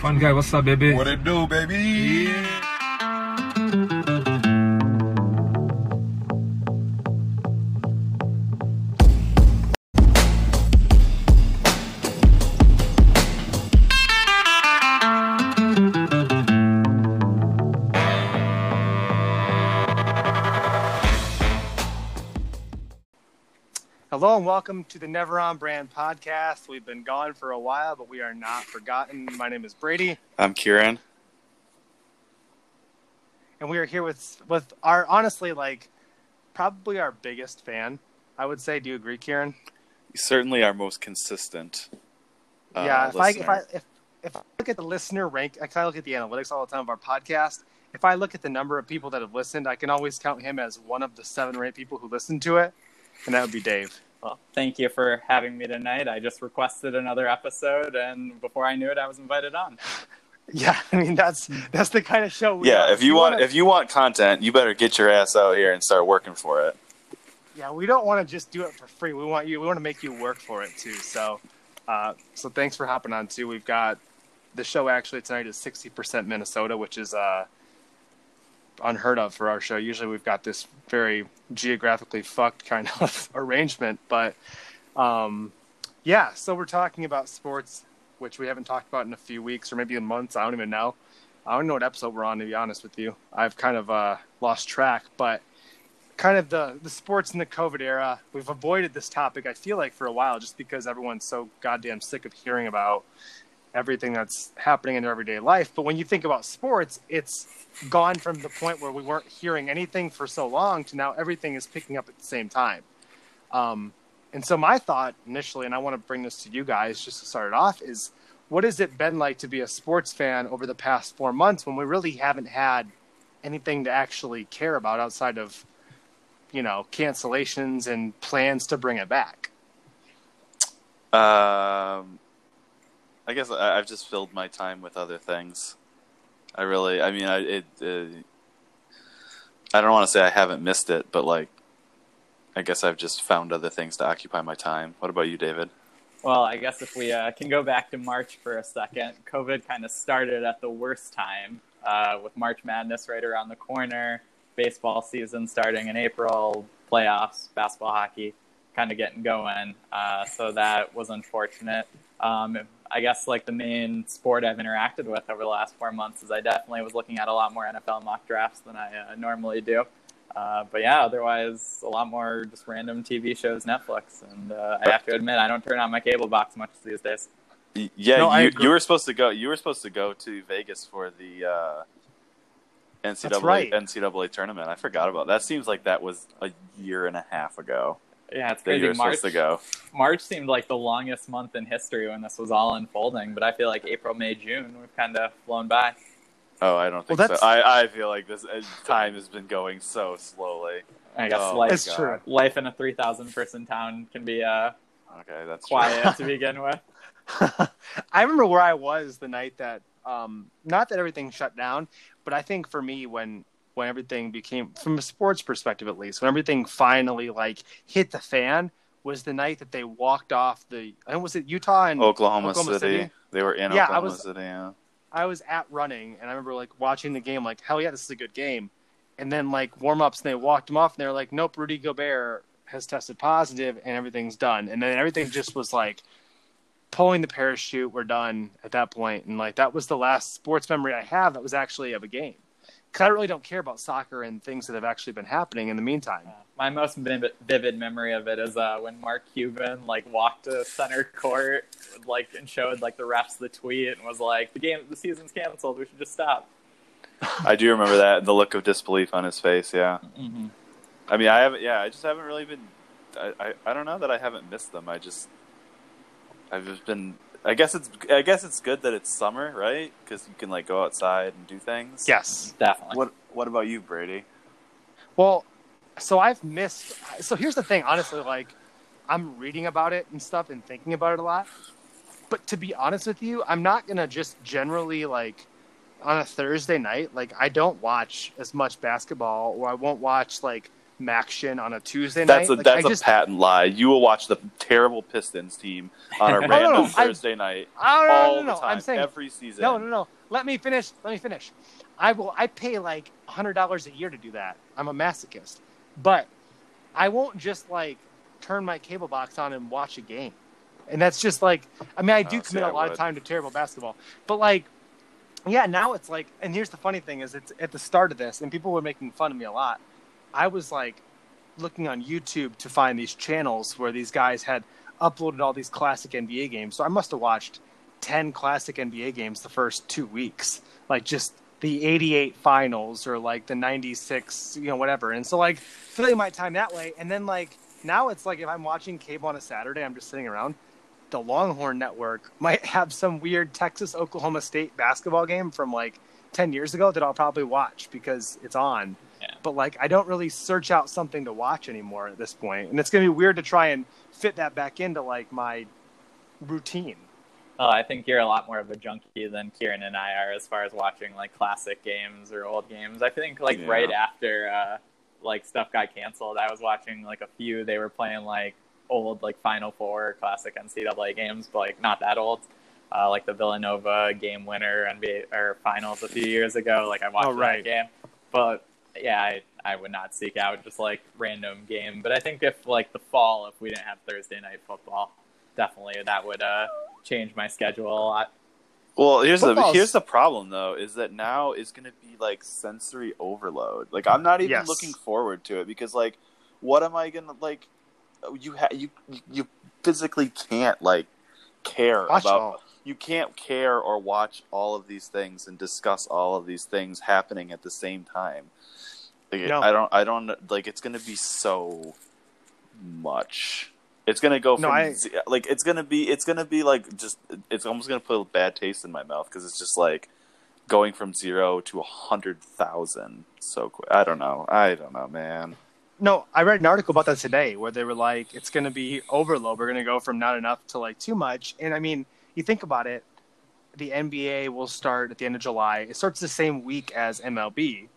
Fun guy, what's up, baby? What it do, baby? Hello and welcome to the Never On Brand podcast. We've been gone for a while, but we are not forgotten. My name is Brady, I'm Kieran. and we are here with with our honestly like probably our biggest fan. I would say. Do you agree, Kieran? Certainly our most consistent. Uh, yeah. If I if. I if, if I look at the listener rank, I kind of look at the analytics all the time of our podcast. If I look at the number of people that have listened, I can always count him as one of the seven or eight people who listened to it, and that would be Dave. Well, thank you for having me tonight. I just requested another episode, and before I knew it, I was invited on. Yeah, I mean that's that's the kind of show. We yeah, are. if you We want wanna- if you want content, you better get your ass out here and start working for it. Yeah, we don't want to just do it for free. We want you. We want to make you work for it too. So, uh, so thanks for hopping on too. We've got the show actually tonight is sixty percent Minnesota, which is uh, unheard of for our show. Usually we've got this very geographically fucked kind of arrangement, but um, yeah. So we're talking about sports, which we haven't talked about in a few weeks or maybe in months. I don't even know. I don't know what episode we're on to be honest with you. I've kind of uh, lost track, but kind of the the sports in the COVID era. We've avoided this topic. I feel like for a while, just because everyone's so goddamn sick of hearing about everything that's happening in their everyday life. But when you think about sports, it's gone from the point where we weren't hearing anything for so long to now everything is picking up at the same time. Um, and so my thought initially, and I want to bring this to you guys just to start it off, is what has it been like to be a sports fan over the past four months when we really haven't had anything to actually care about outside of you know cancellations and plans to bring it back Um, I guess I, I've just filled my time with other things. I really, I mean, I it. Uh, I don't want to say I haven't missed it, but like, I guess I've just found other things to occupy my time. What about you, David? Well, I guess if we uh, can go back to March for a second, COVID kind of started at the worst time uh, with March Madness right around the corner, baseball season starting in April, playoffs, basketball, hockey kind of getting going. Uh, so that was unfortunate. Um, I guess like the main sport I've interacted with over the last four months is I definitely was looking at a lot more NFL mock drafts than I uh, normally do. Uh, but yeah, otherwise a lot more just random TV shows, Netflix, and uh, I have to admit I don't turn on my cable box much these days. Yeah, No, you, you were supposed to go. You were supposed to go to Vegas for the uh, NCAA right. NCAA tournament. I forgot about that. that. Seems like that was a year and a half ago Yeah, it's that you crazy. March, supposed to go. March seemed like the longest month in history when this was all unfolding, but I feel like April, May, June we've kind of flown by. Oh, I don't think Well, so. that's- I, I feel like this uh, time has been going so slowly. I guess Oh, life, It's God. true. life in a three thousand person town can be uh, Okay, that's quiet to begin with. I remember where I was the night that, um, not that everything shut down, but I think for me when when everything became, from a sports perspective at least, when everything finally like hit the fan, was the night that they walked off the. And was it Utah and Oklahoma, Oklahoma City. City? They were in Yeah, I Oklahoma was- City. Yeah. I was at running, and I remember like watching the game, like hell yeah, this is a good game. And then like warm ups, and they walked him off, and they're like, nope, Rudy Gobert has tested positive, and everything's done. And then everything just was like pulling the parachute. We're done at that point, and like that was the last sports memory I have that was actually of a game. Because I really don't care about soccer and things that have actually been happening in the meantime. My most vivid, vivid memory of it is uh, when Mark Cuban like walked to center court, like and showed like the refs the tweet and was like, "The game, the season's canceled. We should just stop." I do remember that the look of disbelief on his face. Yeah. Mm-hmm. I mean, I haven't. Yeah, I just haven't really been. I, I, I don't know that I haven't missed them. I just I've just been. I guess it's. I guess it's good that it's summer, right? Because you can like go outside and do things. Yes. Definitely. What What about you, Brady? Well, so I've missed. So here's the thing, honestly, like I'm reading about it and stuff and thinking about it a lot. But to be honest with you, I'm not gonna just generally like on a Thursday night. Like I don't watch as much basketball, or I won't watch like MACtion on a Tuesday night. That's night. a Like, that's I a just, patent lie. You will watch the terrible Pistons team on a no, random no, I- Thursday night I don't know, all no, no, no. the time, I'm saying every season. no, no, no. Let me finish. Let me finish. I will. I pay like hundred dollars a year to do that. I'm a masochist, but I won't just like turn my cable box on and watch a game. And that's just like, I mean, I do Oh, see, commit I a lot would. of time to terrible basketball, but like, yeah, now it's like, and here's the funny thing is, it's at the start of this, and people were making fun of me a lot. I was like looking on YouTube to find these channels where these guys had uploaded all these classic NBA games. So I must have watched 10 classic NBA games the first two weeks, like just the 88 finals or like the 96, you know, whatever. And so, like, filling my time that way. And then, like, now it's like if I'm watching cable on a Saturday, I'm just sitting around. The Longhorn Network might have some weird Texas Oklahoma State basketball game from like 10 years ago that I'll probably watch because it's on. Yeah. But like, I don't really search out something to watch anymore at this point. And it's going to be weird to try and fit that back into like my routine. Oh, I think you're a lot more of a junkie than Kieran and I are as far as watching like classic games or old games. I think like Yeah. right after uh, like stuff got canceled, I was watching like a few. They were playing like old like Final Four classic NCAA games, but like not that old. Uh, like the Villanova game winner NBA or finals a few years ago. Like I watched Oh, right. that game, but yeah, I, I would not seek out just like random game. But I think if like the fall, if we didn't have Thursday night football, definitely that would uh, change my schedule a lot. Well, here's the here's the problem though, is that now is going to be like sensory overload. Like I'm not even Yes. looking forward to it because like, what am I gonna like? You ha- you you physically can't like care Watch about. all. You can't care or watch all of these things and discuss all of these things happening at the same time. Like, No. I don't. I don't like. It's going to be so much. It's going to go No, from I- z- like it's going to be. It's going to be like just. It's almost going to put a bad taste in my mouth because it's just like going from zero to a hundred thousand so quick. I don't know. I don't know, man. No, I read an article about that today where they were like, it's going to be overload. We're going to go from not enough to like too much. And I mean, you think about it, the NBA will start at the end of July. It starts the same week as MLB.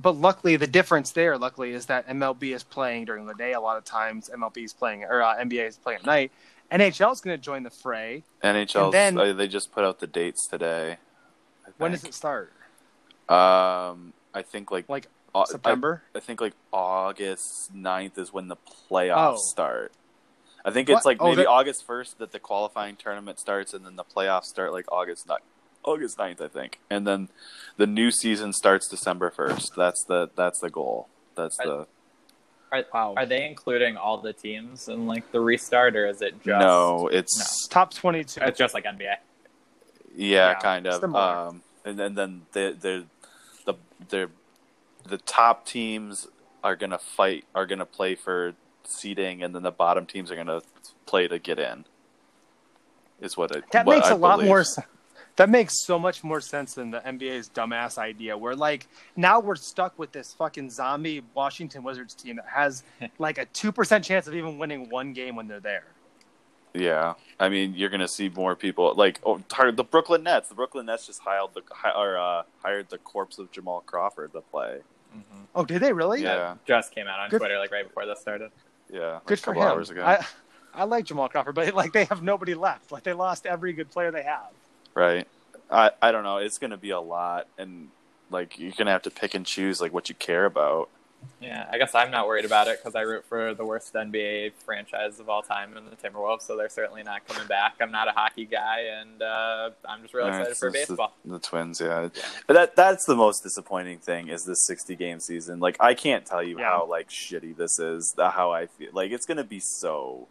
But luckily, the difference there, luckily, is that MLB is playing during the day a lot of times. MLB is playing, or uh, NBA is playing at night. NHL is going to join the fray. NHL. Then- uh, they just put out the dates today. When does it start? Um, I think like Like au- I- September? I think like August 9th is when the playoffs Oh. start. I think it's What? like Oh, maybe August 1st that the qualifying tournament starts and then the playoffs start like August 9th. August 9th, I think. And then the new season starts December 1st. That's the that's the goal. That's I- the Are, Wow. are they including all the teams in like the restart, or is it just No, it's Top 22. It's just like NBA. yeah, Yeah, kind of. Um and then then the the the the the top teams are going to fight are going to play for seeding and then the bottom teams are going to play to get in. Is what it That what makes I a lot believe. more. s- That makes so much more sense than the NBA's dumbass idea. Where like now we're stuck with this fucking zombie Washington Wizards team that has like a two percent chance of even winning one game when they're there. Yeah, I mean, you're gonna see more people like oh, the Brooklyn Nets. The Brooklyn Nets just hired the hi- or, uh, hired the corpse of Jamal Crawford to play. Oh, did they really? Yeah, Just came out on Good- Twitter like right before this started. yeah, like Good a for couple him. hours ago. I, I like Jamal Crawford, but like they have nobody left. Like they lost every good player they have. Right. I I don't know. It's gonna be a lot, and like you're gonna have to pick and choose like what you care about. Yeah, I guess I'm not worried about it because I root for the worst NBA franchise of all time in the Timberwolves, so they're certainly not coming back. I'm not a hockey guy, and uh, I'm just really Yeah, excited for baseball. The, the Twins, yeah. But that that's the most disappointing thing is this 60 game season. Like I can't tell you Yeah. how like shitty this is. How I feel. Like it's gonna be so.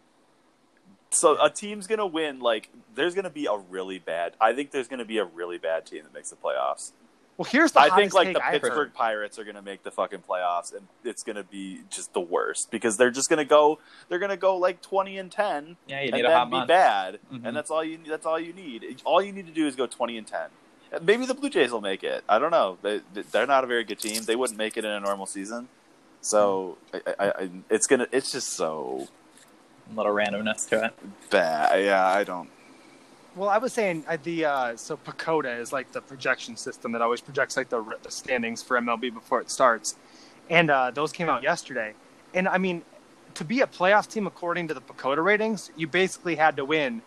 So a team's gonna win. Like there's gonna be a really bad. I think there's gonna be a really bad team that makes the playoffs. Well, here's the I think like take the I've Pittsburgh heard. Pirates are going to make the fucking playoffs, and it's going to be just the worst because they're just going to go. They're going to go like twenty and ten, Yeah, you and need a then hot be month. bad, Mhm. and that's all you. That's all you need. All you need to do is go twenty and ten. Maybe the Blue Jays will make it. I don't know. They, they're not a very good team. They wouldn't make it in a normal season. So I, I, I, it's gonna. It's just so A little randomness to it. bad. Yeah, I don't. Well, I was saying uh, the uh, so PECOTA is like the projection system that always projects like the, the standings for MLB before it starts, and uh, those came out yesterday. And I mean, to be a playoff team according to the PECOTA ratings, you basically had to win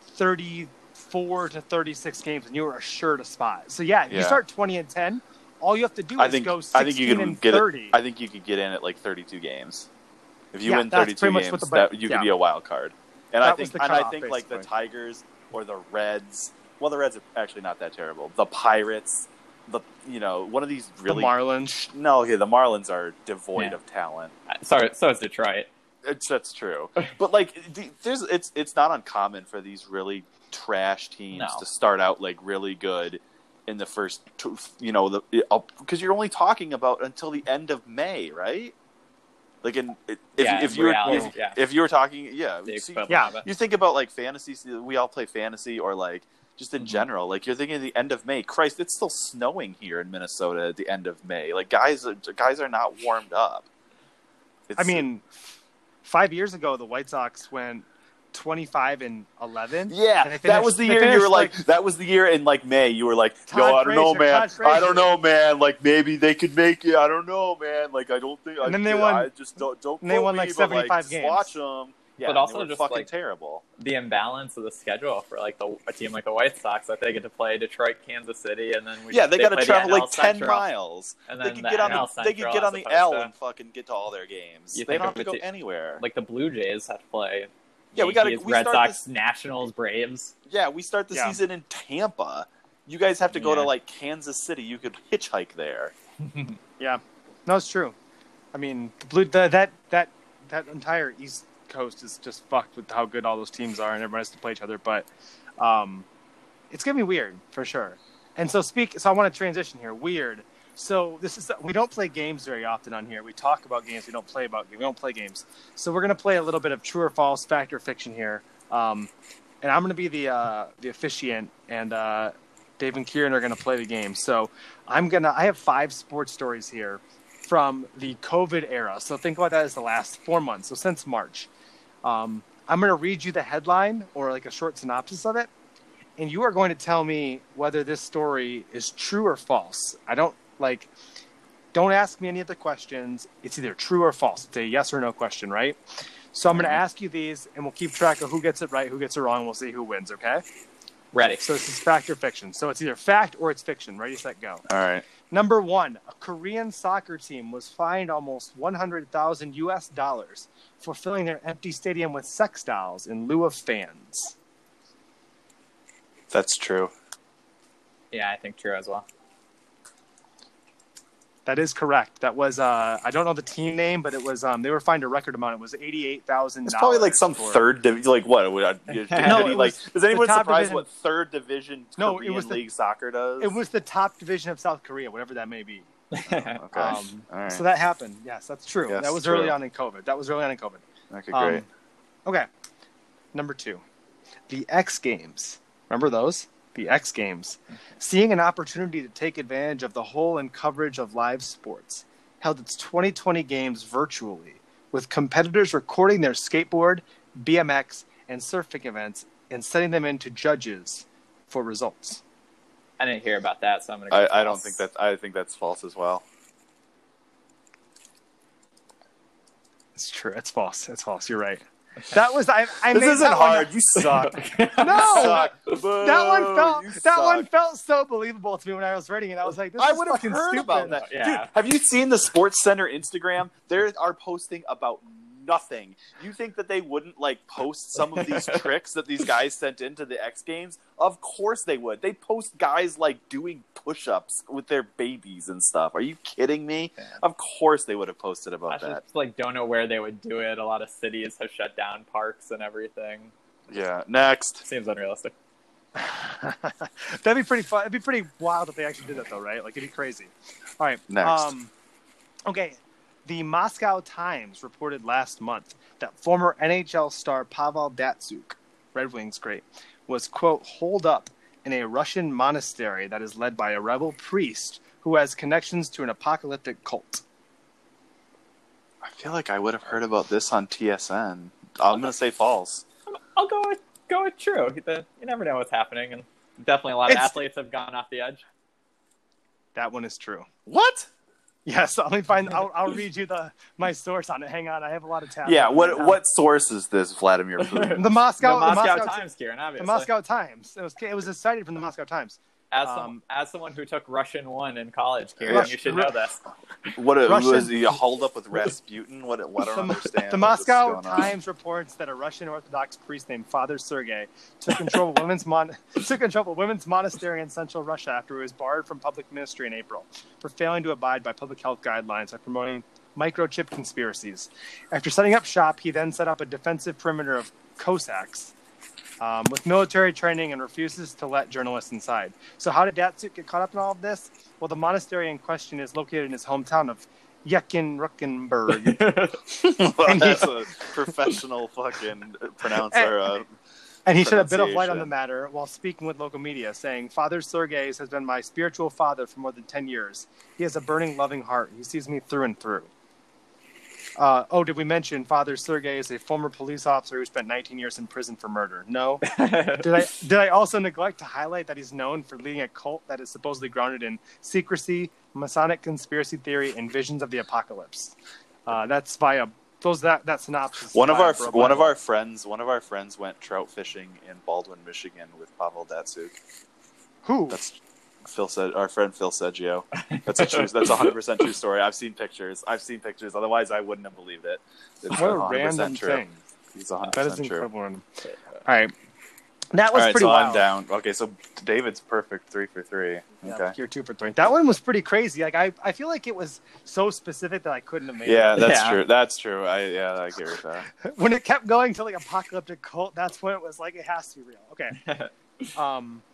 thirty-four to thirty-six games, and you were assured a spot. So yeah, if you start twenty and ten, all you have to do I is think go sixteen I think you and could get thirty. it. I think you could get in at like 32 games. If you Yeah, win 32 games, the that you yeah. could be a wild card. And I That was think the and I cutoff, think like the. Tigers or the Reds. Well, the Reds are actually not that terrible. The Pirates, the you know one of these really the Marlins. no, okay, the Marlins are devoid Yeah. of talent. Uh, sorry, So so is Detroit. It's that's true, but like the- there's it's it's not uncommon for these really trash teams No. to start out like really good in the first two, you know the uh, because you're only talking about until the end of May, right? Like in if Yeah, if in you were if, yeah. if you were talking yeah see, yeah, of you think about like fantasy we all play fantasy or like just in Mhm. general like you're thinking the end of May Christ it's still snowing here in Minnesota at the end of May like guys are, guys are not warmed up. It's, I mean, five years ago, the White Sox went twenty-five and eleven. Yeah, And they that was the they year you were like, like- that was the year in like May you were like, Todd yo, I don't know, man, I don't know, man, like maybe they could make it, I don't know, man, like I don't think, And I, then they I won- just don't, don't they quote won, me, like, but, 75 just games. Watch them, yeah, But also they just, fucking like- terrible. the imbalance of the schedule for like the a team like the White Sox, like they get to play Detroit, Kansas City, and then we, Yeah, they, got to travel like ten Central, miles. and then They then could the get on NL the, they could get on the L to- and fucking get to all their games. You They don't have to go it anywhere. like the Blue Jays have to play. Yeah, we gotta- we Red start Sox, this- Nationals, Braves. yeah, we start the Yeah. season in Tampa. You guys have to go to like Kansas City. You could hitchhike there. Yeah, no, it's true. I mean, the blue the, that that that entire East Coast is just fucked with how good all those teams are, and everyone has to play each other. But um, it's gonna be weird for sure. And so speak. So I want to transition here. Weird. So this is we don't play games very often on here. We talk about games. We don't play about we don't play games. So we're gonna play a little bit of true or false, fact or fiction here. Um, and I'm gonna be the uh, the officiant, and uh, Dave and Kieran are gonna play the game. So I'm gonna. I have five sports stories here from the COVID era. So think about that as the last four months. So since March, um, I'm to read you the headline or like a short synopsis of it, and you are going to tell me whether this story is true or false. I don't like. Don't ask me any of the questions. It's either true or false. It's a yes or no question, right? So I'm going to mm-hmm. ask you these, and we'll keep track of who gets it right, who gets it wrong. and We'll see who wins. Okay? Ready. So this is fact or fiction. So it's either fact or it's fiction. Ready, set, go. All right. Number one, a Korean soccer team was fined almost 100,000 US dollars for filling their empty stadium with sex dolls in lieu of fans. That's true. Yeah, I think true as well. That is correct. That was uh, I don't know the team name, but it was um, they were fined a record amount. It was eighty-eight thousand. It's probably like some third div- like what would No, like is anyone surprised division- what third division No, it was the- league soccer does? It was the top division of South Korea, whatever that may be. okay. Um, All right. So that happened. Yes, that's true. Yes, that was true. early on in COVID. That was early on in COVID. okay, Um, great. okay. Number two, the X Games. Remember those? The X Games. Seeing an opportunity to take advantage of the hole and coverage of live sports, held its 2020 games virtually, with competitors recording their skateboard, BMX, and surfing events and sending them in to judges for results. I didn't hear about that, so I'm gonna. Go I, I don't think that I think that's false as well. It's true. It's false. It's false. You're right. That was I. I this made isn't that one- hard. You suck. No, Suck. that one felt you that one felt so believable to me when I was reading it. I was like, "This I would have fucking heard stupid. about that. Yeah. Dude, have you seen the SportsCenter Instagram? They are posting about nothing. You think that they wouldn't like post some of these tricks that these guys sent into the X Games? Of course they would. They post guys like doing push-ups with their babies and stuff. Are you kidding me? Yeah. Of course they would have posted I about that. just like don't know where they would do it. A lot of cities have shut down parks and everything. Yeah. Next. Seems unrealistic. That'd be pretty fun. It'd be pretty wild if they actually did that, though, right? Like it'd be crazy. All right. Next. Um, okay. The Moscow Times reported last month that former NHL star Pavel Datsyuk, Red Wings great, was quote holed up in a Russian monastery that is led by a rebel priest who has connections to an apocalyptic cult. I feel like I would have heard about this on TSN. I'm gonna say false. I'll go with go with true. The- You never know what's happening, and definitely a lot of It's- athletes have gone off the edge. That one is true. What? Yes, let me find. I'll, I'll read you the my source on it. Hang on, I have a lot of tabs. Yeah, what right what source is this, Vladimir Putin? The Moscow, the Moscow, Moscow Times, Kieran, obviously. The Moscow Times. It was it was cited from the Moscow Times. As, some, um, as someone who took Russian one in college, Kieran, Rush- you should know this. What it, Russian- was he hauled up with Rasputin? What? What I don't The, understand. the Moscow. Times reports that a Russian Orthodox priest named Father Sergei took control of women's mon- took control of a women's monastery in central Russia after he was barred from public ministry in April for failing to abide by public health guidelines by promoting microchip conspiracies. After setting up shop, he then set up a defensive perimeter of Cossacks um, with military training and refuses to let journalists inside. So, how did Datsyuk get caught up in all of this? Well, the monastery in question is located in his hometown of Yekaterinburg. Well, That's a professional fucking pronouncer. Uh, And he shed a bit of light on the matter while speaking with local media, saying, Father Sergei has been my spiritual father for more than 10 years. He has a burning, loving heart. He sees me through and through. Uh, oh, did we mention Father Sergei is a former police officer who spent 19 years in prison for murder? No. did I did I also neglect to highlight that he's known for leading a cult that is supposedly grounded in secrecy, Masonic conspiracy theory, and visions of the apocalypse? Uh, that's via those that that synopsis. is one of our Bro one of our friends one of our friends went trout fishing in Baldwin, Michigan, with Pavel Datsyuk. who That's Phil said our friend Phil Seggio. That's a true. That's a hundred percent true story. I've seen pictures. I've seen pictures. Otherwise, I wouldn't have believed it. It's what a 100% random true. thing. He's a hundred That is percent true. incredible. All right, that was right, pretty so wild. I'm down. Okay, so David's perfect, three for three. Yeah, Okay. you're two for three. That one was pretty crazy. Like I, I feel like it was so specific that I couldn't have made Yeah, it. that's Yeah. true. That's true. I yeah, I agree with that. When it kept going to like apocalyptic cult, that's when it was like it has to be real. Okay. um, all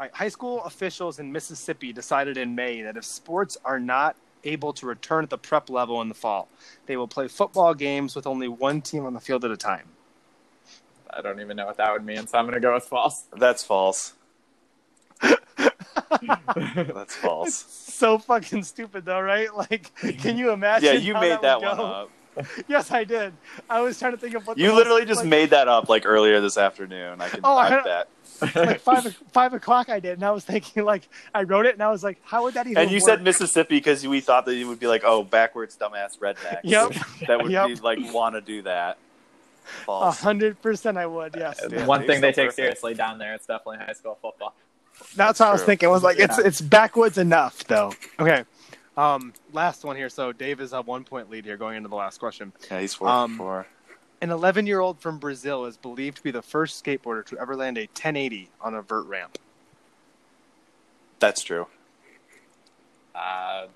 right, high school officials in Mississippi decided in May that if sports are not able to return at the prep level in the fall, they will play football games with only one team on the field at a time. I don't even know what that would mean, so I'm going to go with false. That's false. That's false. So fucking stupid, though, right? Like, can you imagine? Yeah, you how made that would one go? up. Yes, I did. I was trying to think of what. You most, literally just like, made that up like earlier this afternoon. I can Oh, I I bet. like five five o'clock. I did, and I was thinking like I wrote it, and I was like, how would that even? And you work? said Mississippi because we thought that you would be like, oh, backwards dumbass redneck. Yep. That would Yep. be like want to do that. A hundred percent, I would. Yes, Yeah, One Dave's thing they take perfect. seriously down there, it's definitely high school football. that's what I was thinking. I was like, it's Yeah. it's backwoods enough, though. Okay, um, last one here. So Dave is a one point lead here going into the last question. Yeah, he's four Um, for four. An 11 year old from Brazil is believed to be the first skateboarder to ever land a 1080 on a vert ramp. That's true. Uh,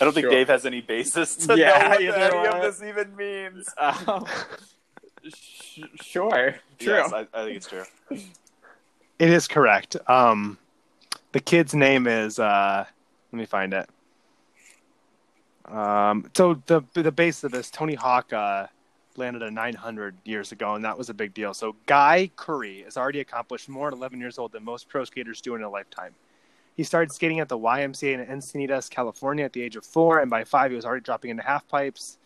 I don't think Dave has any basis to Yeah, know what either any of this even means. um, sh- sure, true. Yes, I, I think it's true. It is correct. Um, the kid's name is. Uh, let me find it. Um, so the the base of this, Tony Hawk uh, landed a 900 years ago, and that was a big deal. So Gui Khury has already accomplished more at 11 years old than most pro skaters do in a lifetime. He started skating at the YMCA in Encinitas, California, at the age of four, and by five, he was already dropping into half pipes.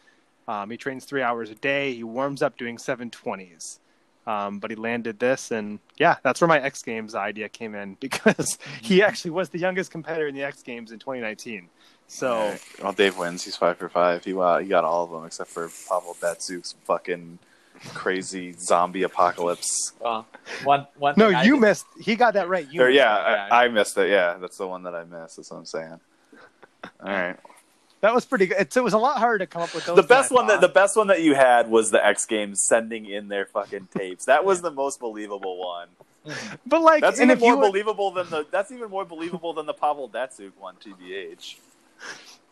Um, he trains three hours a day. He warms up doing 720s. Um, but he landed this, and yeah, that's where my X Games idea came in because he actually was the youngest competitor in the X Games in 2019. So All right. well, Dave wins. He's five for five. He wow, he got all of them except for Pavel Datsyuk's fucking crazy zombie apocalypse. Well, one one. no, thing I you did- missed. He got that right. You Or, yeah, that. I, I missed it. Yeah, that's the one that I missed. That's what I'm saying. All right. that was pretty good. It's, it was a lot harder to come up with those. the best than one that the best one that you had was the X Games sending in their fucking tapes. That was the most believable one. but like, That's even if you more would- believable than the. That's even more believable than the Pavel Datsyuk one. Tbh.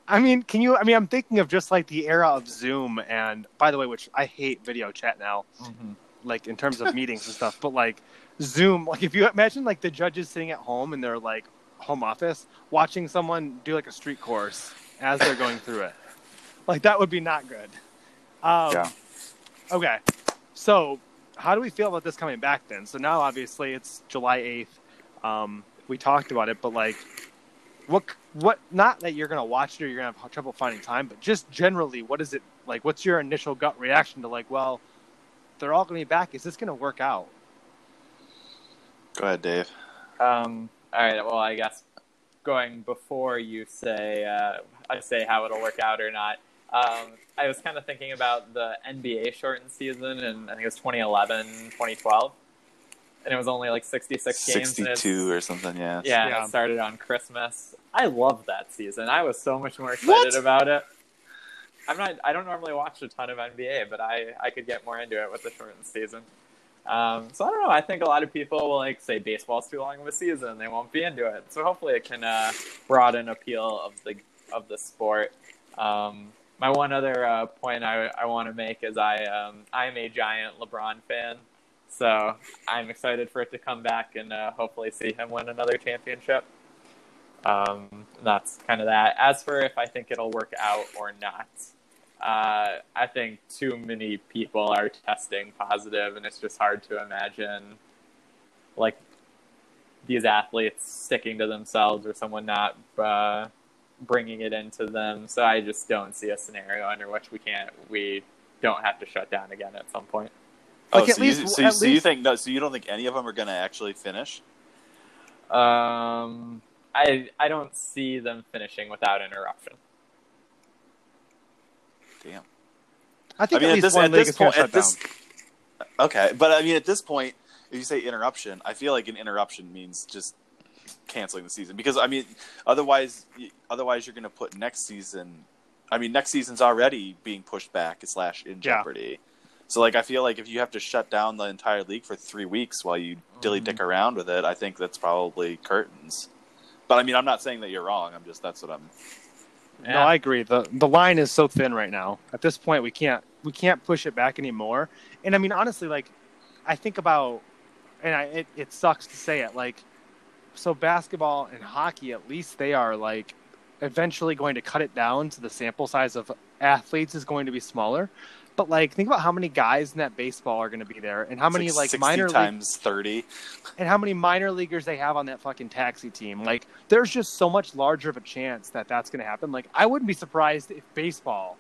I mean, can you? I mean, I'm thinking of just like the era of Zoom, and by the way, which I hate video chat now, Mhm. like in terms of meetings and stuff. But like Zoom, like if you imagine like the judges sitting at home in their like home office watching someone do like a street course as they're going through it, like that would be not good. Um, Yeah. Okay, so how do we feel about this coming back then? So now obviously it's July eighth. Um, we talked about it, but like, what what? Not that you're gonna watch it or you're gonna have trouble finding time, but just generally, what is it like? What's your initial gut reaction to like, well, they're all gonna be back. Is this gonna work out? Go ahead, Dave. Um. All right. Well, I guess going before you say uh, I say how it'll work out or not. Um, I was kind of thinking about the NBA shortened season, and I think it was 2011, 2012, and it was only like 66 games. 62 or something, yeah. Yeah, Yeah. it started on Christmas. I loved that season. I was so much more excited What? about it. I'm not. I don't normally watch a ton of NBA, but I I could get more into it with the shortened season. Um, so I don't know. I think a lot of people will like say baseball's too long of a season. They won't be into it. So hopefully it can uh, broaden appeal of the of the sport. Um, my one other uh, point I, I want to make is I um, I'm a giant LeBron fan, so I'm excited for it to come back and uh, hopefully see him win another championship. Um, that's kind of that. As for if I think it'll work out or not, uh, I think too many people are testing positive, and it's just hard to imagine like these athletes sticking to themselves or someone not uh, bringing it into them. So I just don't see a scenario under which we can't we don't have to shut down again at some point. Oh, Like, at so, you, least- so, you- at so you think no? So you don't think any of them are going to actually finish? Um, I I don't see them finishing without interruption. Damn. I think I mean, at at least this one at league this point, at this, okay, but I mean, at this point, if you say interruption, I feel like an interruption means just canceling the season because I mean, otherwise, otherwise you're going to put next season. I mean, next season's already being pushed back slash in Yeah. Jeopardy. So, like, I feel like if you have to shut down the entire league for three weeks while you dilly dick mm-hmm. around with it, I think that's probably curtains. But I mean, I'm not saying that you're wrong. I'm just that's what I'm. down. No, I agree. the The line is so thin right now. At this point, we can't we can't push it back anymore. And I mean, honestly, like I think about, and I it, it sucks to say it, like so basketball and hockey, at least they are like eventually going to cut it down to the sample size of athletes is going to be smaller. But like, think about how many guys in that baseball are going to be there, and how it's many like 60 minor league thirty. and how many minor leaguers they have on that fucking taxi team. Like, there's just so much larger of a chance that that's going to happen. Like, I wouldn't be surprised if baseball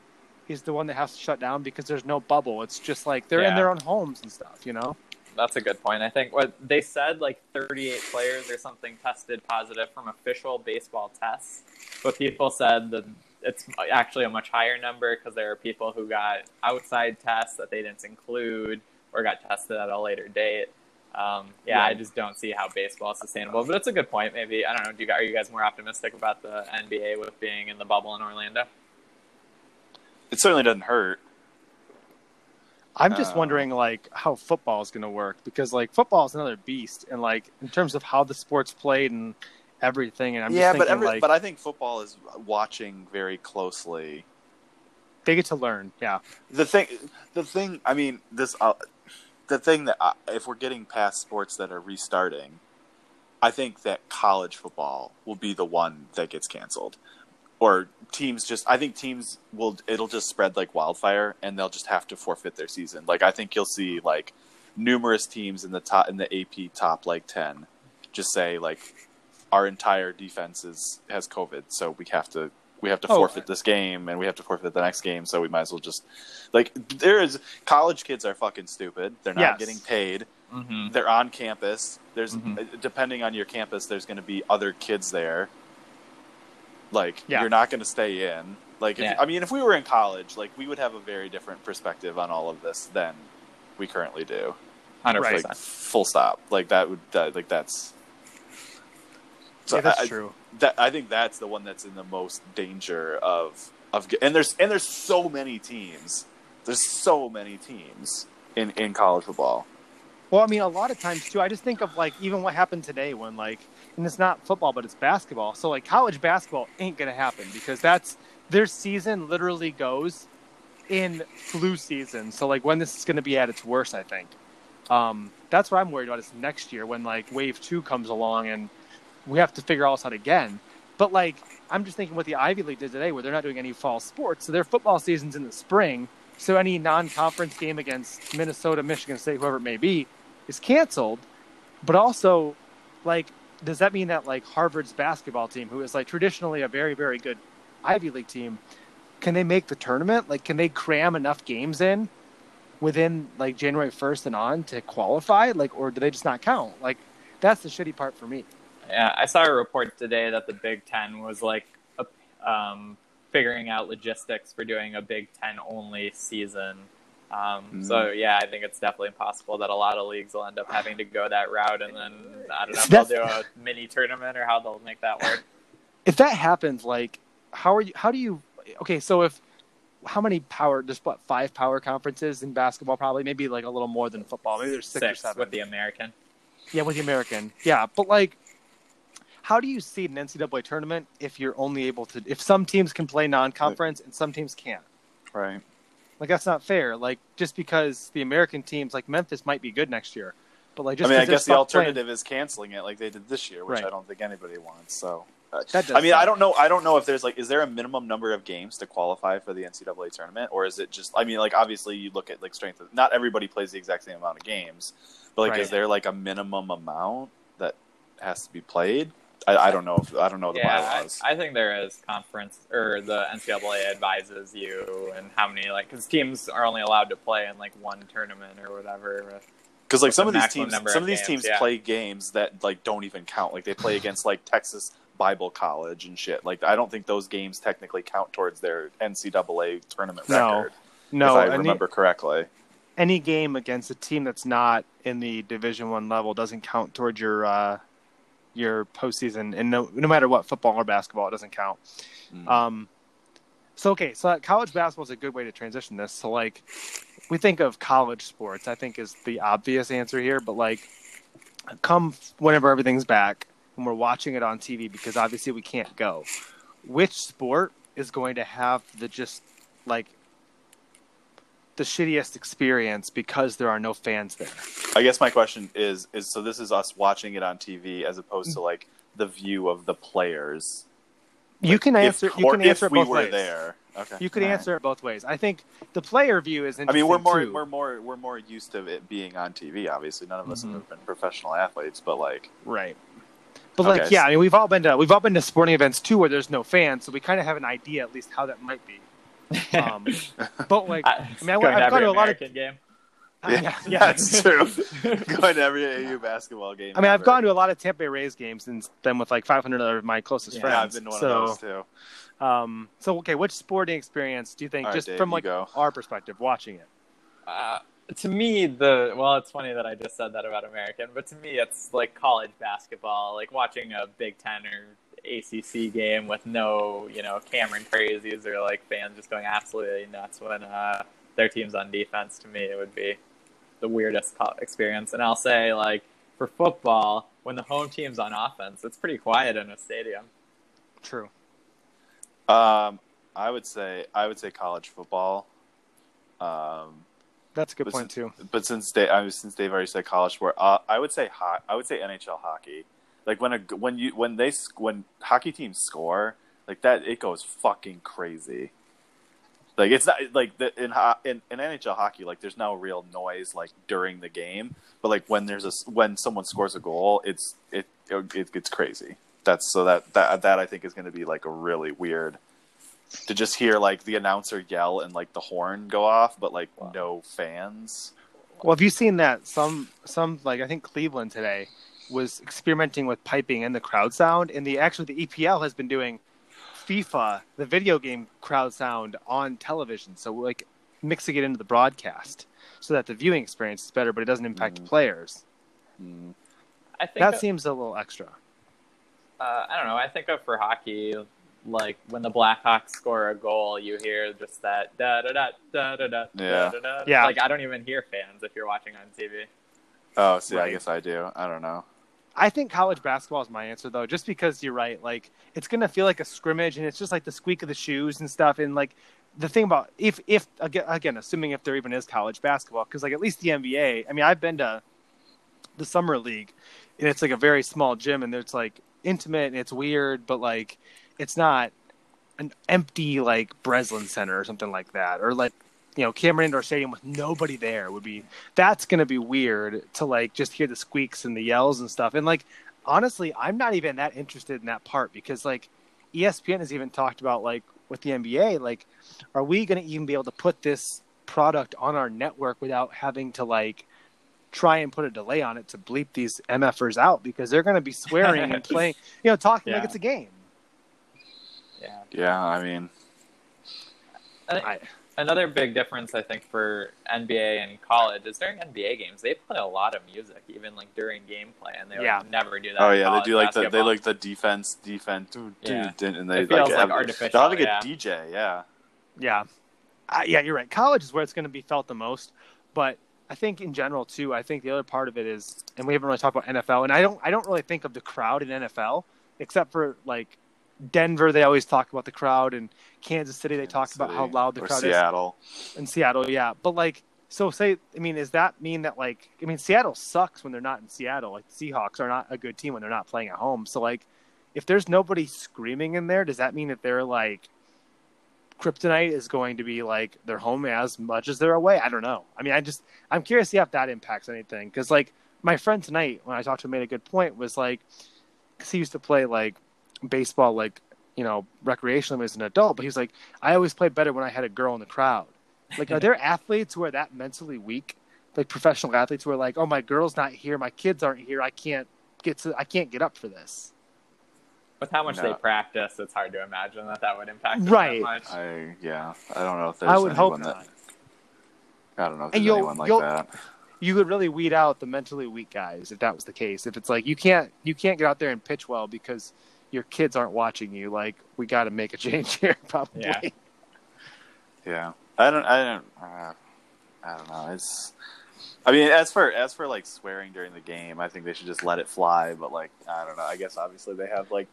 is the one that has to shut down because there's no bubble. It's just like they're in their own homes and stuff, you know? That's a good point. I think what they said, like 38 players or something tested positive from official baseball tests, but people said that it's actually a much higher number because there are people who got outside tests that they didn't include or got tested at a later date. Um, yeah, I just don't see how baseball is sustainable. But it's a good point. Maybe I don't know. Do you, are you guys more optimistic about the NBA with being in the bubble in Orlando? It certainly doesn't hurt. I'm just Uh, wondering, like, how football is going to work because, like, football is another beast. And, like, in terms of how the sport's played and everything, and I'm yeah, just but thinking, every, like, but I think football is watching very closely. they get to learn. Yeah. The thing, the thing. I mean, this. Uh, the thing that I, if we're getting past sports that are restarting, I think that college football will be the one that gets canceled, or teams just. I think teams will. It'll just spread like wildfire, and they'll just have to forfeit their season. Like I think you'll see like numerous teams in the top in the AP top like ten just say like our entire defense is has COVID, so we have to we have to Oh, forfeit this game and we have to forfeit the next game, so we might as well just like there is college kids are fucking stupid. They're not Yes. getting paid. Mm-hmm. They're on campus. There's Mhm. depending on your campus, there's going to be other kids there. Like Yeah. you're not going to stay in. Like if, Yeah. I mean, if we were in college, like we would have a very different perspective on all of this than we currently do. Hundred Right. percent. Like full stop. Like that would that, like that's. So yeah, that's I, true. that I think that's the one that's in the most danger of of and there's and there's so many teams. There's so many teams in in college football. Well, I mean, a lot of times too. I just think of like even what happened today when like, and it's not football, but it's basketball. So like, college basketball ain't gonna happen because that's their season literally goes in flu season. So like, when this is gonna be at its worst, I think. Um, that's what I'm worried about is next year when like wave two comes along and we have to figure all this out again. But like, I'm just thinking what the Ivy League did today, where they're not doing any fall sports, so their football season's in the spring. So any non-conference game against Minnesota, Michigan State, whoever it may be, is canceled. But also, like, does that mean that like Harvard's basketball team, who is like traditionally a very, very good Ivy League team, can they make the tournament? Like, can they cram enough games in within like January first and on to qualify? Like, or do they just not count? Like, that's the shitty part for me. Yeah, I saw a report today that the Big Ten was like um, figuring out logistics for doing a Big Ten only season. Um, mm So yeah, I think it's definitely possible that a lot of leagues will end up having to go that route, and then I don't know if they'll do a mini tournament or how they'll make that work. If that happens, like how are you? How do you? Okay, so if how many power? There's what five power conferences in basketball? Probably maybe like a little more than football. Maybe there's six, six or seven with the American. Yeah, with the American. Yeah, but like how do you see an NCAA tournament if you're only able to if some teams can play non-conference and some teams can't? Right. Like that's not fair. Like just because the American teams like Memphis might be good next year, but like just I mean, I guess the alternative playing... is canceling it like they did this year, which right. I don't think anybody wants. So uh, I mean, I don't know. I don't know if there's like, is there a minimum number of games to qualify for the NCAA tournament, or is it just? I mean, like obviously you look at like strength. Of, not everybody plays the exact same amount of games, but like, right. is there like a minimum amount that has to be played? I, I, don't know if I don't know the yeah, bylaws. I, I, think there is conference or the NCAA advises you and how many like because teams are only allowed to play in like one tournament or whatever. Because like some of these teams, some of these games, teams yeah. play games that like don't even count. Like they play against like Texas Bible College and shit. Like I don't think those games technically count towards their NCAA tournament no. record. No, if I remember correctly. Any game against a team that's not in the Division One level doesn't count towards your uh, your postseason, and no no matter what football or basketball, it doesn't count. Mm. Um, so okay, so college basketball is a good way to transition this. So like, we think of college sports, I think is the obvious answer here, but like, come whenever everything's back and we're watching it on TV because obviously we can't go. Which sport is going to have the just like the shittiest experience because there are no fans there. I guess my question is is so this is us watching it on TV as opposed to like the view of the players. Like you can answer. If, you can answer if we were ways. there. Okay. You can All answer right. it both ways. I think the player view is. I mean, we're more too. we're more we're more used to it being on TV. Obviously, none of us mm-hmm. have been professional athletes, but like right. But okay. like, yeah, I mean, we've all been to we've all been to sporting events too, where there's no fans, so we kind of have an idea at least how that might be. Um, but like, I, I mean, I, have gone to a lot of game. Uh, yeah, yeah, yeah, that's true. going to every AU basketball game. I mean, ever. I've gone to a lot of Tampa Bay Rays games and been with like 500 of my closest yeah, friends. I've been one so, of those too. Um, so okay, which sporting experience do you think, just Dave, from like our perspective, watching it? Uh, to me, the well, it's funny that I just said that about American, but to me, it's like college basketball, like watching a Big Ten or ACC game with no, you know, Cameron crazies or like fans just going absolutely nuts when uh, their team's on defense. To me, it would be the weirdest experience. And I'll say, like, for football, when the home team's on offense, it's pretty quiet in a stadium. True. Um, I would say I would say college football. Um, That's a good point since, too. But since they, I was, since they've already said college sport, uh, I would say ho- I would say NHL hockey. Like when a when you when they when hockey teams score like that, it goes fucking crazy. Like it's not like the, in, in in NHL hockey, like there's no real noise like during the game, but like when there's a when someone scores a goal, it's it it, it gets crazy. That's so that that that I think is going to be like a really weird to just hear like the announcer yell and like the horn go off, but like wow. no fans. Well, have you seen that some some like I think Cleveland today was experimenting with piping in the crowd sound, and the actually the EPL has been doing FIFA, the video game crowd sound on television. So like mixing it into the broadcast so that the viewing experience is better, but it doesn't impact mm. players. Mm. I think that of, seems a little extra. Uh, I don't know. I think of for hockey, like when the Blackhawks score a goal, you hear just that da da da da da da yeah. da da. Yeah. Like I don't even hear fans if you're watching on TV. Oh, see, right. I guess I do. I don't know. I think college basketball is my answer though, just because you're right. Like it's gonna feel like a scrimmage, and it's just like the squeak of the shoes and stuff. And like the thing about if if again, assuming if there even is college basketball, because like at least the NBA. I mean, I've been to the summer league, and it's like a very small gym, and it's like intimate and it's weird, but like it's not an empty like Breslin Center or something like that, or like you know Cameron Indoor Stadium with nobody there would be that's going to be weird to like just hear the squeaks and the yells and stuff. And like honestly, I'm not even that interested in that part because like ESPN has even talked about like with the NBA, like are we going to even be able to put this product on our network without having to like try and put a delay on it to bleep these MFers out because they're going to be swearing and playing, you know, talking Yeah. like it's a game. Yeah. Yeah, I mean, I, Another big difference, I think, for NBA and college is during NBA games, they play a lot of music, even like during gameplay, and they would Yeah. never do that. oh yeah, they do like the they like the defense, defense, dude, Yeah. dude, and they It feels like, like have, artificial, They'll have a good yeah. DJ, yeah. yeah, uh, yeah, you're right. College is where it's going to be felt the most, but I think in general too. I think the other part of it is, and we haven't really talked about NFL, and I don't, I don't really think of the crowd in NFL except for like Denver. They always talk about the crowd, and Kansas City they talk about how loud the or crowd Seattle. is Seattle. in Seattle. Yeah, but like, so say, I mean, does that mean that like, I mean, Seattle sucks when they're not in Seattle. Like, Seahawks are not a good team when they're not playing at home. So like, if there's nobody screaming in there, does that mean that they're like kryptonite is going to be like their home as much as they're away? I don't know. I mean, I just I'm curious to see if that impacts anything because like my friend tonight when I talked to him made a good point was like because he used to play like baseball like you know recreationally as an adult, but he's like I always played better when I had a girl in the crowd. Like, are there athletes who are that mentally weak? Like professional athletes who are like, oh, my girl's not here, my kids aren't here, I can't get to, I can't get up for this. With how much No. they practice, it's hard to imagine that that would impact them Right. that much. I yeah, I don't know if there's I would hope anyone not. that I don't know if there's you'll- anyone like you'll- that. you could really weed out the mentally weak guys if that was the case. If it's like you can't you can't get out there and pitch well because your kids aren't watching you, like we got to make a change here, probably. Yeah. Yeah, I don't, I don't, uh, I don't know. It's, I mean, as for as for like swearing during the game, I think they should just let it fly. But like, I don't know. I guess obviously they have like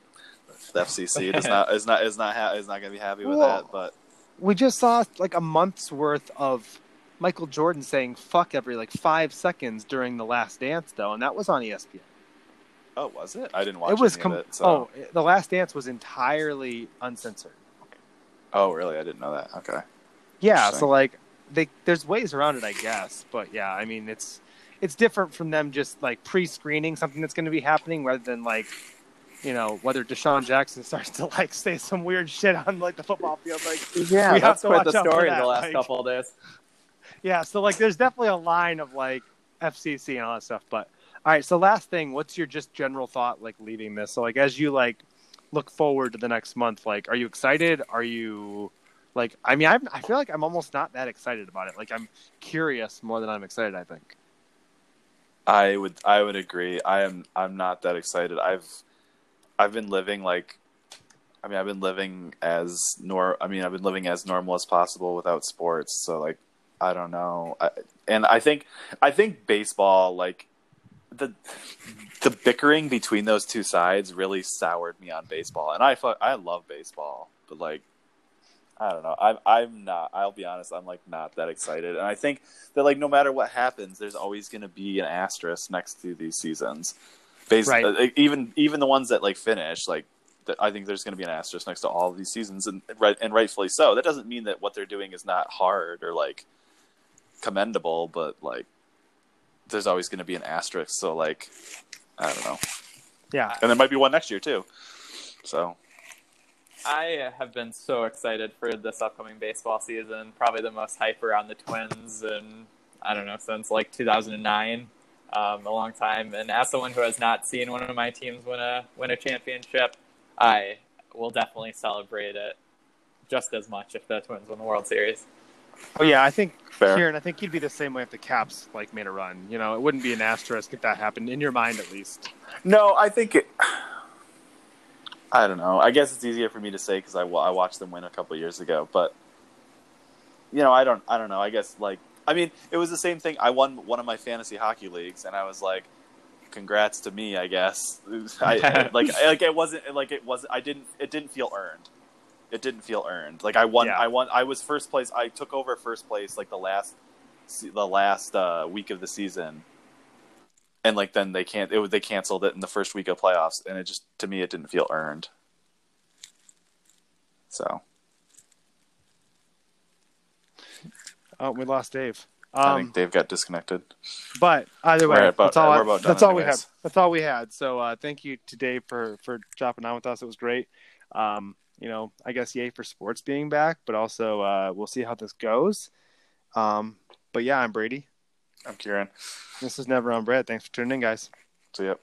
the FCC is not is not is not ha- is not going to be happy with Whoa. that. But We just saw like a month's worth of Michael Jordan saying "fuck" every like five seconds during the Last Dance, though, and that was on ESPN. Oh, was it? I didn't watch it was any com- of it. So. oh, the Last Dance was entirely uncensored. oh, really? I didn't know that. Okay. Yeah, so like they there's ways around it, I guess. But yeah, I mean it's it's different from them just like pre-screening something that's going to be happening rather than like you know whether DeSean Jackson starts to like say some weird shit on like the football field like Yeah, We have that's to quite watch the story that, the last like- couple of days. yeah so like there's definitely a line of like FCC and all that stuff but all right so last thing what's your just general thought like leaving this so like as you like look forward to the next month like are you excited are you like I mean I'm, I feel like I'm almost not that excited about it like I'm curious more than I'm excited I think I would I would agree. I am I'm not that excited. I've I've been living like I mean I've been living as nor I mean I've been living as normal as possible without sports. So like I don't know. I, and I think I think baseball like the the bickering between those two sides really soured me on baseball. And I I love baseball, but like I don't know. I'm I'm not. I'll be honest. I'm like not that excited, and I think that like no matter what happens, there's always going to be an asterisk next to these seasons. Based, Right. uh, even even the ones that like finish, like th- I think there's going to be an asterisk next to all of these seasons, and right and rightfully so. That doesn't mean that what they're doing is not hard or like commendable, but like there's always going to be an asterisk. So like I don't know, yeah and there might be one next year too. So I have been so excited for this upcoming baseball season. Probably the most hype around the Twins, and I don't know since like 2009, um, a long time. And as someone who has not seen one of my teams win a win a championship, I will definitely celebrate it just as much if the Twins win the World Series. Oh yeah I think fair. Kieran I think you'd be the same way if the Caps like made a run you know it wouldn't be an asterisk if that happened in your mind at least No, I think it. I don't know. I guess it's easier for me to say because I, I watched them win a couple years ago, but you know, I don't. I don't know. I guess like I mean, it was the same thing. I won one of my fantasy hockey leagues, and I was like, "Congrats to me!" I guess. I, like like it wasn't like it wasn't. I didn't. It didn't feel earned. It didn't feel earned. Like I won. Yeah. I won. I was first place. I took over first place like the last the last uh, week of the season and like then they can't it, they canceled it in the first week of playoffs and it just to me it didn't feel earned so oh we lost Dave i um, think dave got disconnected But either way, about- that's all. we're I- about done that's all we had. That's all we had. So uh, thank you to Dave for for dropping on with us. It was great. Um, you know, I guess yay for sports being back, but also uh, we'll see how this goes. Um, but yeah, I'm Brady. I'm Kieran. This is Never on Bread. Thanks for tuning in, guys. See ya.